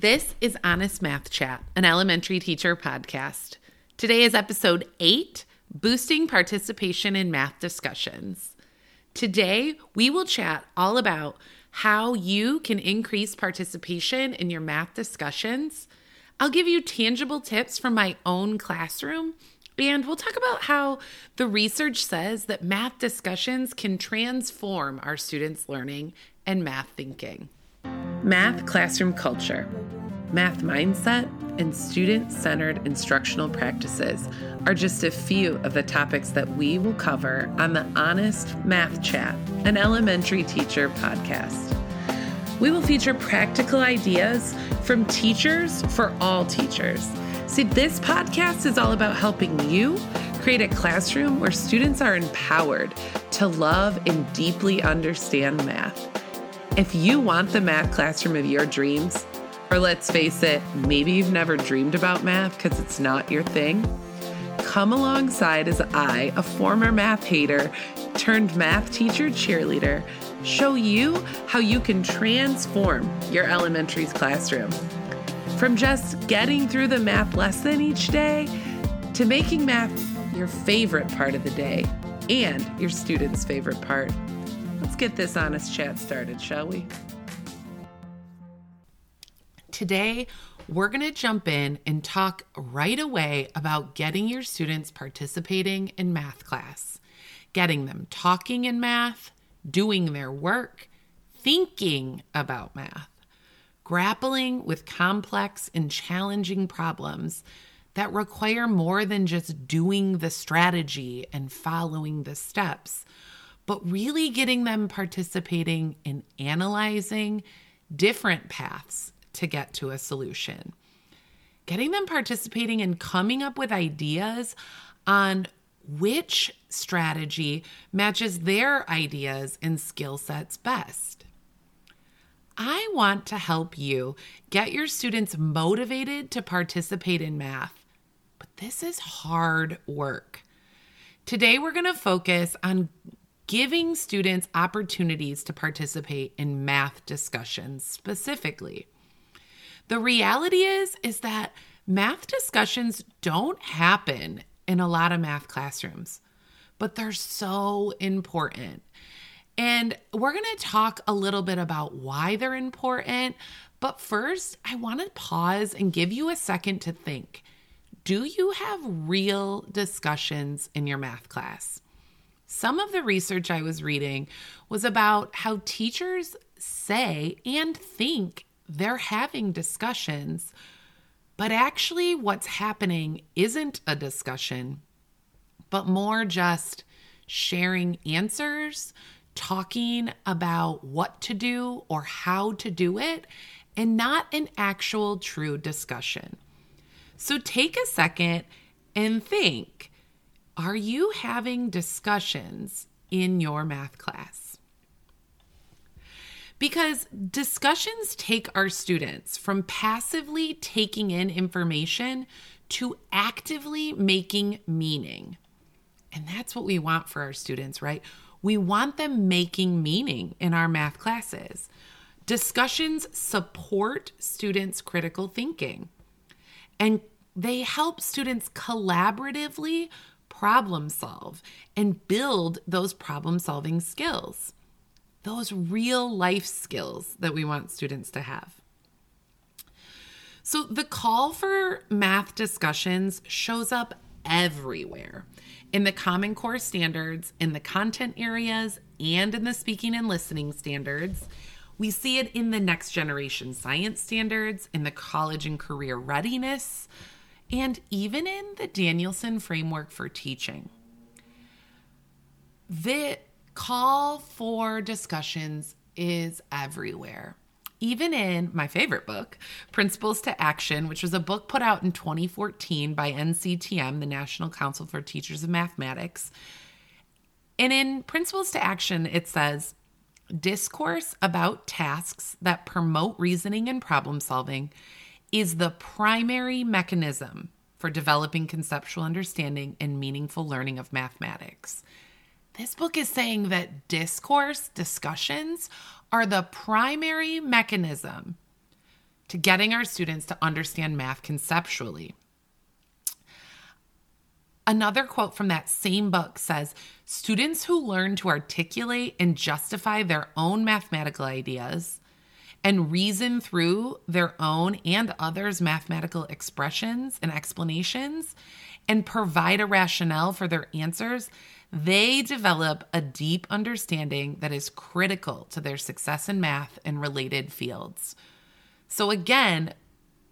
This is Honest Math Chat, an elementary teacher podcast. Today is episode eight Boosting Participation in Math Discussions. Today, we will chat all about how you can increase participation in your math discussions. I'll give you tangible tips from my own classroom, and we'll talk about how the research says that math discussions can transform our students' learning and math thinking. Math classroom culture, math mindset, and student centered instructional practices are just a few of the topics that we will cover on the Honest Math Chat, an elementary teacher podcast. We will feature practical ideas from teachers for all teachers. See, this podcast is all about helping you create a classroom where students are empowered to love and deeply understand math. If you want the math classroom of your dreams, or let's face it, maybe you've never dreamed about math because it's not your thing, come alongside as I, a former math hater turned math teacher cheerleader, show you how you can transform your elementary's classroom. From just getting through the math lesson each day to making math your favorite part of the day and your students' favorite part. Let's get this honest chat started, shall we? Today, we're going to jump in and talk right away about getting your students participating in math class, getting them talking in math, doing their work, thinking about math, grappling with complex and challenging problems that require more than just doing the strategy and following the steps, but really getting them participating in analyzing different paths to get to a solution. Getting them participating in coming up with ideas on which strategy matches their ideas and skill sets best. I want to help you get your students motivated to participate in math, but this is hard work. Today, we're going to focus on giving students opportunities to participate in math discussions specifically. The reality is is that math discussions don't happen in a lot of math classrooms, but they're so important. And we're going to talk a little bit about why they're important. But first, I want to pause and give you a second to think. Do you have real discussions in your math class? Some of the research I was reading was about how teachers say and think they're having discussions, but actually, what's happening isn't a discussion, but more just sharing answers, talking about what to do or how to do it, and not an actual true discussion. So take a second and think are you having discussions in your math class? Because discussions take our students from passively taking in information to actively making meaning. And that's what we want for our students, right? We want them making meaning in our math classes. Discussions support students' critical thinking and they help students collaboratively problem solve and build those problem solving skills those real life skills that we want students to have. So, the call for math discussions shows up everywhere in the Common Core standards, in the content areas, and in the speaking and listening standards. We see it in the next generation science standards, in the college and career readiness, and even in the Danielson framework for teaching. The call for discussions is everywhere. Even in my favorite book, Principles to Action, which was a book put out in 2014 by NCTM, the National Council for Teachers of Mathematics. And in Principles to Action, it says discourse about tasks that promote reasoning and problem solving is the primary mechanism for developing conceptual understanding and meaningful learning of mathematics. This book is saying that discourse, discussions, are the primary mechanism to getting our students to understand math conceptually. Another quote from that same book says Students who learn to articulate and justify their own mathematical ideas and reason through their own and others' mathematical expressions and explanations and provide a rationale for their answers, they develop a deep understanding that is critical to their success in math and related fields. So, again,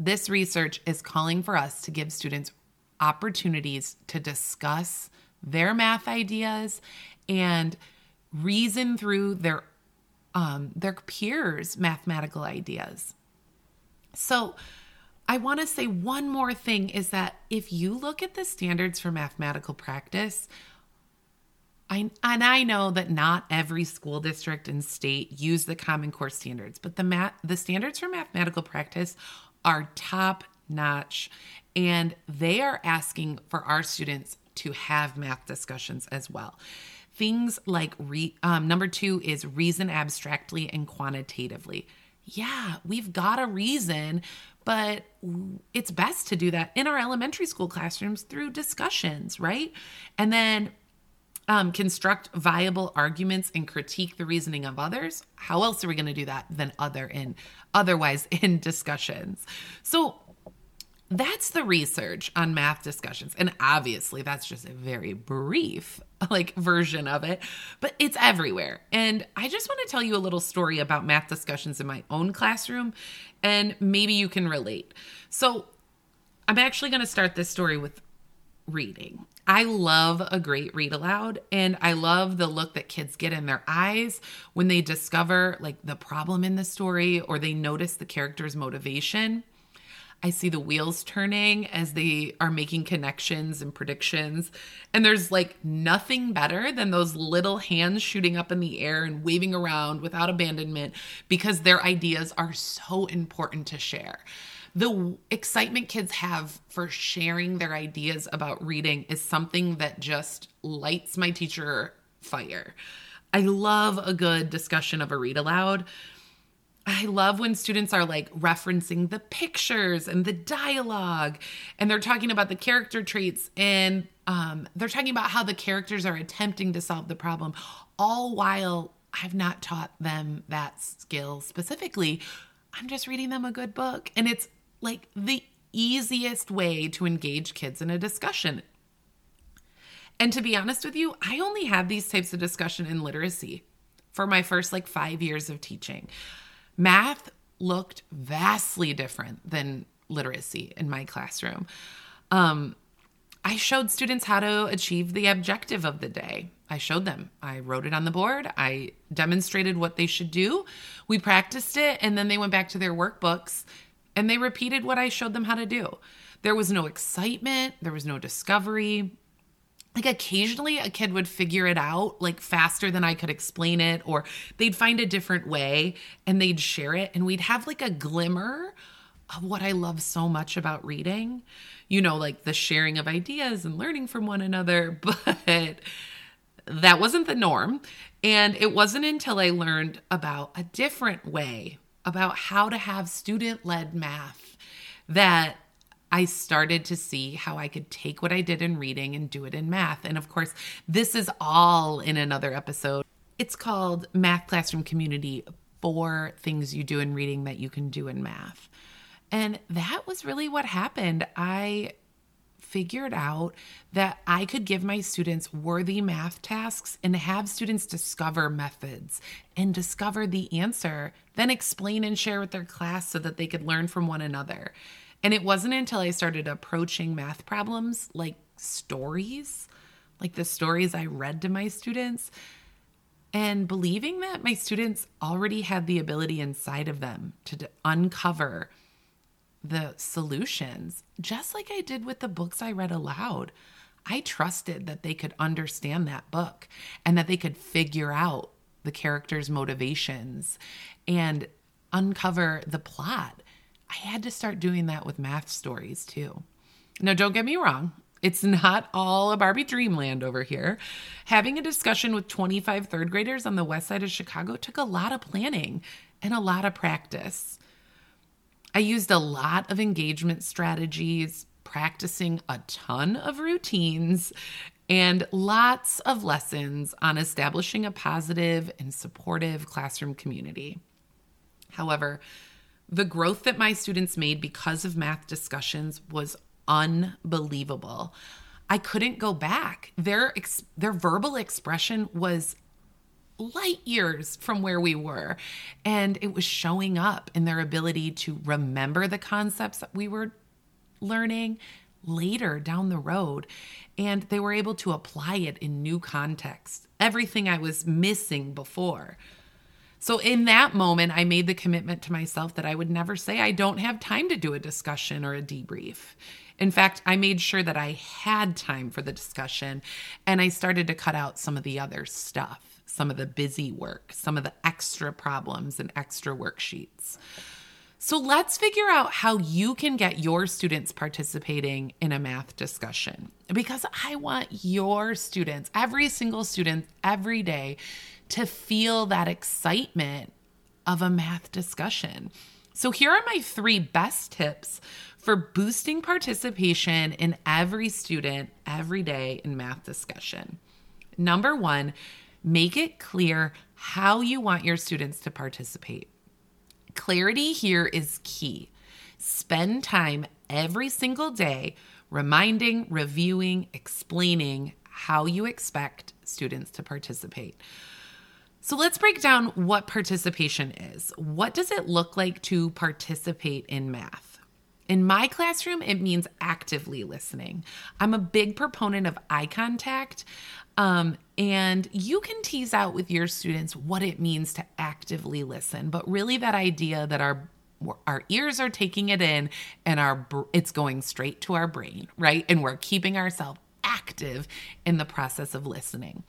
this research is calling for us to give students opportunities to discuss their math ideas and reason through their um, their peers' mathematical ideas. So, I want to say one more thing is that if you look at the standards for mathematical practice, I, and I know that not every school district and state use the Common Core standards, but the math, the standards for mathematical practice are top notch, and they are asking for our students to have math discussions as well. Things like re, um, number two is reason abstractly and quantitatively. Yeah, we've got a reason, but it's best to do that in our elementary school classrooms through discussions, right? And then um, construct viable arguments and critique the reasoning of others. How else are we going to do that than other in otherwise in discussions? So that's the research on math discussions. And obviously that's just a very brief like version of it but it's everywhere. And i just want to tell you a little story about math discussions in my own classroom and maybe you can relate. So i'm actually going to start this story with reading. I love a great read aloud and I love the look that kids get in their eyes when they discover like the problem in the story or they notice the character's motivation. I see the wheels turning as they are making connections and predictions. And there's like nothing better than those little hands shooting up in the air and waving around without abandonment because their ideas are so important to share the excitement kids have for sharing their ideas about reading is something that just lights my teacher fire. I love a good discussion of a read aloud. I love when students are like referencing the pictures and the dialogue, and they're talking about the character traits, and um, they're talking about how the characters are attempting to solve the problem, all while I've not taught them that skill specifically. I'm just reading them a good book, and it's like the easiest way to engage kids in a discussion. And to be honest with you, I only had these types of discussion in literacy for my first like 5 years of teaching. Math looked vastly different than literacy in my classroom. Um, I showed students how to achieve the objective of the day. I showed them. I wrote it on the board. I demonstrated what they should do. We practiced it, and then they went back to their workbooks and they repeated what I showed them how to do. There was no excitement, there was no discovery. Like occasionally a kid would figure it out like faster than I could explain it, or they'd find a different way and they'd share it, and we'd have like a glimmer of what I love so much about reading. You know, like the sharing of ideas and learning from one another, but that wasn't the norm. And it wasn't until I learned about a different way about how to have student led math that I started to see how I could take what I did in reading and do it in math. And of course, this is all in another episode. It's called Math Classroom Community Four Things You Do in Reading That You Can Do in Math. And that was really what happened. I figured out that I could give my students worthy math tasks and have students discover methods and discover the answer, then explain and share with their class so that they could learn from one another. And it wasn't until I started approaching math problems like stories, like the stories I read to my students, and believing that my students already had the ability inside of them to uncover the solutions, just like I did with the books I read aloud. I trusted that they could understand that book and that they could figure out the character's motivations and uncover the plot. I had to start doing that with math stories too. Now, don't get me wrong, it's not all a Barbie dreamland over here. Having a discussion with 25 third graders on the west side of Chicago took a lot of planning and a lot of practice. I used a lot of engagement strategies, practicing a ton of routines, and lots of lessons on establishing a positive and supportive classroom community. However, the growth that my students made because of math discussions was unbelievable. I couldn't go back. Their ex- their verbal expression was light years from where we were. And it was showing up in their ability to remember the concepts that we were learning later down the road. And they were able to apply it in new contexts, everything I was missing before. So, in that moment, I made the commitment to myself that I would never say I don't have time to do a discussion or a debrief. In fact, I made sure that I had time for the discussion and I started to cut out some of the other stuff some of the busy work, some of the extra problems and extra worksheets. So let's figure out how you can get your students participating in a math discussion because I want your students, every single student, every day, to feel that excitement of a math discussion. So, here are my three best tips for boosting participation in every student every day in math discussion. Number one, Make it clear how you want your students to participate. Clarity here is key. Spend time every single day reminding, reviewing, explaining how you expect students to participate. So let's break down what participation is. What does it look like to participate in math? In my classroom, it means actively listening. I'm a big proponent of eye contact. Um, and you can tease out with your students what it means to actively listen, but really that idea that our our ears are taking it in and our it's going straight to our brain, right? And we're keeping ourselves active in the process of listening.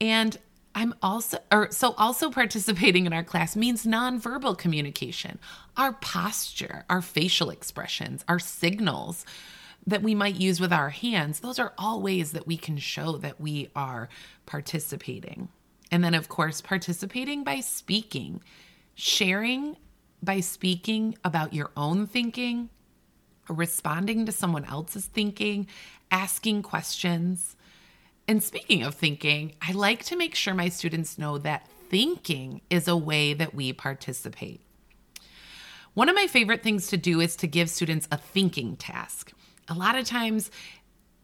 And I'm also or so also participating in our class means nonverbal communication. Our posture, our facial expressions, our signals that we might use with our hands, those are all ways that we can show that we are participating. And then, of course, participating by speaking, sharing by speaking about your own thinking, responding to someone else's thinking, asking questions. And speaking of thinking, I like to make sure my students know that thinking is a way that we participate. One of my favorite things to do is to give students a thinking task a lot of times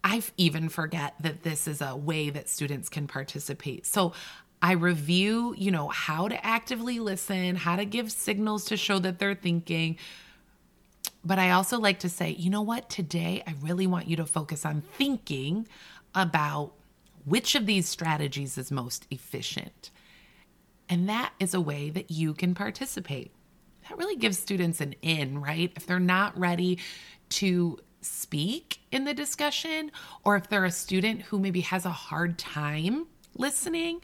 I even forget that this is a way that students can participate. So I review, you know, how to actively listen, how to give signals to show that they're thinking. But I also like to say, you know what, today I really want you to focus on thinking about which of these strategies is most efficient. And that is a way that you can participate. That really gives students an in, right? If they're not ready to speak in the discussion, or if they're a student who maybe has a hard time listening,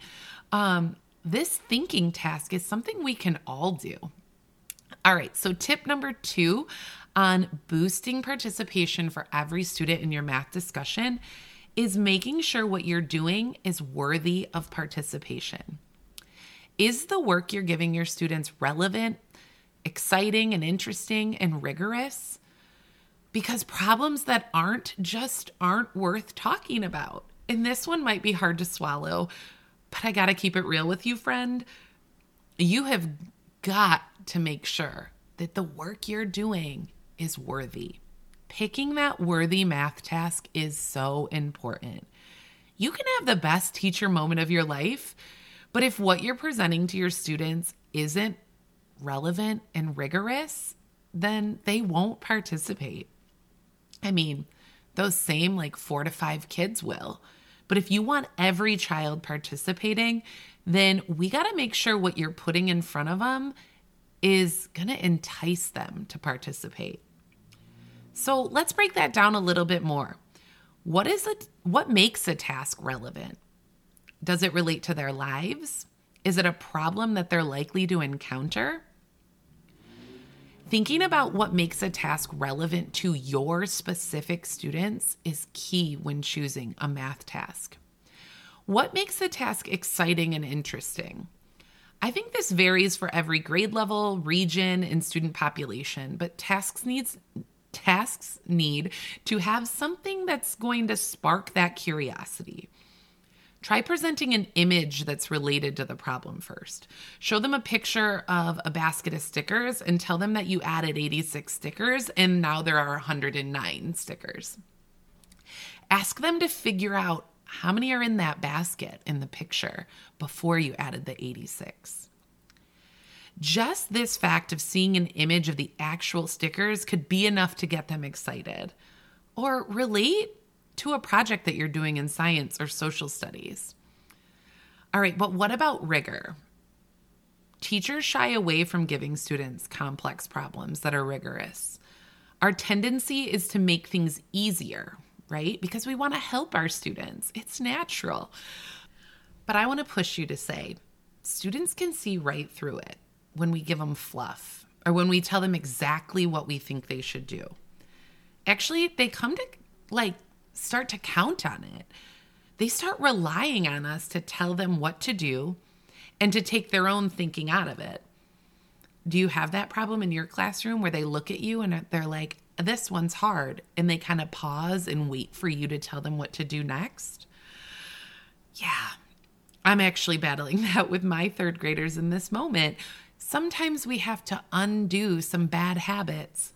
um, this thinking task is something we can all do. All right, so tip number two on boosting participation for every student in your math discussion is making sure what you're doing is worthy of participation. Is the work you're giving your students relevant, exciting, and interesting and rigorous? because problems that aren't just aren't worth talking about. And this one might be hard to swallow, but I got to keep it real with you, friend. You have got to make sure that the work you're doing is worthy. Picking that worthy math task is so important. You can have the best teacher moment of your life, but if what you're presenting to your students isn't relevant and rigorous, then they won't participate. I mean, those same like four to five kids will. But if you want every child participating, then we got to make sure what you're putting in front of them is going to entice them to participate. So let's break that down a little bit more. What is it what makes a task relevant? Does it relate to their lives? Is it a problem that they're likely to encounter? Thinking about what makes a task relevant to your specific students is key when choosing a math task. What makes a task exciting and interesting? I think this varies for every grade level, region, and student population, but tasks needs tasks need to have something that's going to spark that curiosity. Try presenting an image that's related to the problem first. Show them a picture of a basket of stickers and tell them that you added 86 stickers and now there are 109 stickers. Ask them to figure out how many are in that basket in the picture before you added the 86. Just this fact of seeing an image of the actual stickers could be enough to get them excited. Or relate to a project that you're doing in science or social studies. All right, but what about rigor? Teachers shy away from giving students complex problems that are rigorous. Our tendency is to make things easier, right? Because we want to help our students. It's natural. But I want to push you to say students can see right through it when we give them fluff or when we tell them exactly what we think they should do. Actually, they come to like start to count on it. They start relying on us to tell them what to do and to take their own thinking out of it. Do you have that problem in your classroom where they look at you and they're like, this one's hard, and they kind of pause and wait for you to tell them what to do next? Yeah, I'm actually battling that with my third graders in this moment. Sometimes we have to undo some bad habits,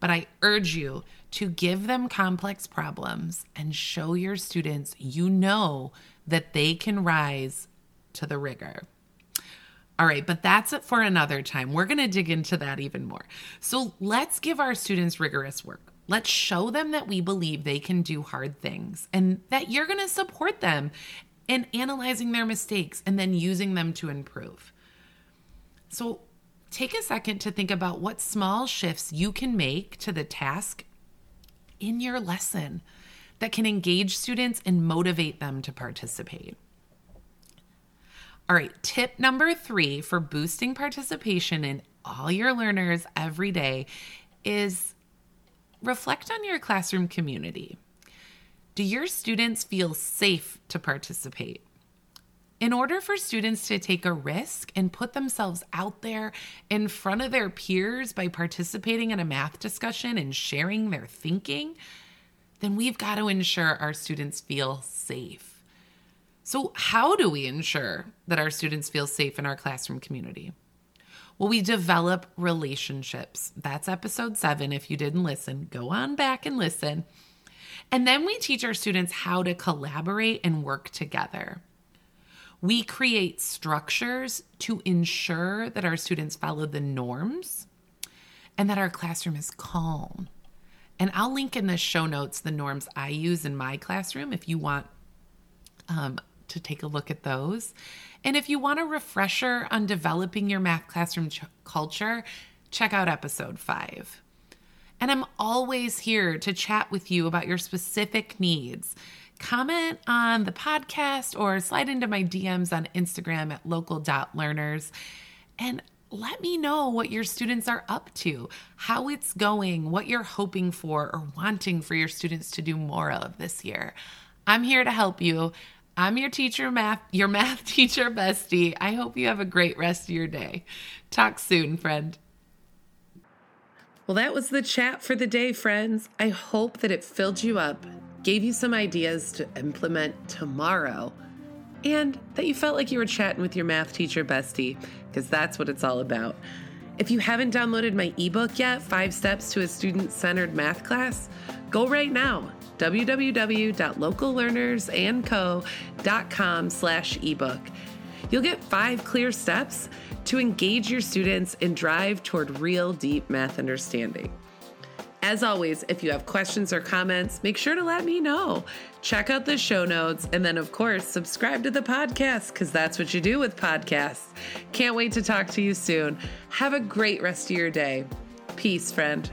but I urge you to give them complex problems and show your students you know that they can rise to the rigor. All right, but that's it for another time. We're going to dig into that even more. So let's give our students rigorous work. Let's show them that we believe they can do hard things and that you're going to support them in analyzing their mistakes and then using them to improve. So take a second to think about what small shifts you can make to the task in your lesson that can engage students and motivate them to participate. All right, tip number three for boosting participation in all your learners every day is reflect on your classroom community. Do your students feel safe to participate? In order for students to take a risk and put themselves out there in front of their peers by participating in a math discussion and sharing their thinking, then we've got to ensure our students feel safe. So, how do we ensure that our students feel safe in our classroom community? Well, we develop relationships. That's episode seven. If you didn't listen, go on back and listen. And then we teach our students how to collaborate and work together. We create structures to ensure that our students follow the norms and that our classroom is calm. And I'll link in the show notes the norms I use in my classroom if you want um, to take a look at those. And if you want a refresher on developing your math classroom ch- culture, check out episode five. And I'm always here to chat with you about your specific needs comment on the podcast or slide into my DMs on Instagram at local.learners and let me know what your students are up to, how it's going, what you're hoping for or wanting for your students to do more of this year. I'm here to help you. I'm your teacher math, your math teacher bestie. I hope you have a great rest of your day. Talk soon, friend. Well, that was the chat for the day, friends. I hope that it filled you up gave you some ideas to implement tomorrow, and that you felt like you were chatting with your math teacher bestie, because that's what it's all about. If you haven't downloaded my ebook yet, Five Steps to a Student Centered Math Class, go right now www.locallearnersandco.com slash ebook. You'll get five clear steps to engage your students and drive toward real deep math understanding. As always, if you have questions or comments, make sure to let me know. Check out the show notes and then, of course, subscribe to the podcast because that's what you do with podcasts. Can't wait to talk to you soon. Have a great rest of your day. Peace, friend.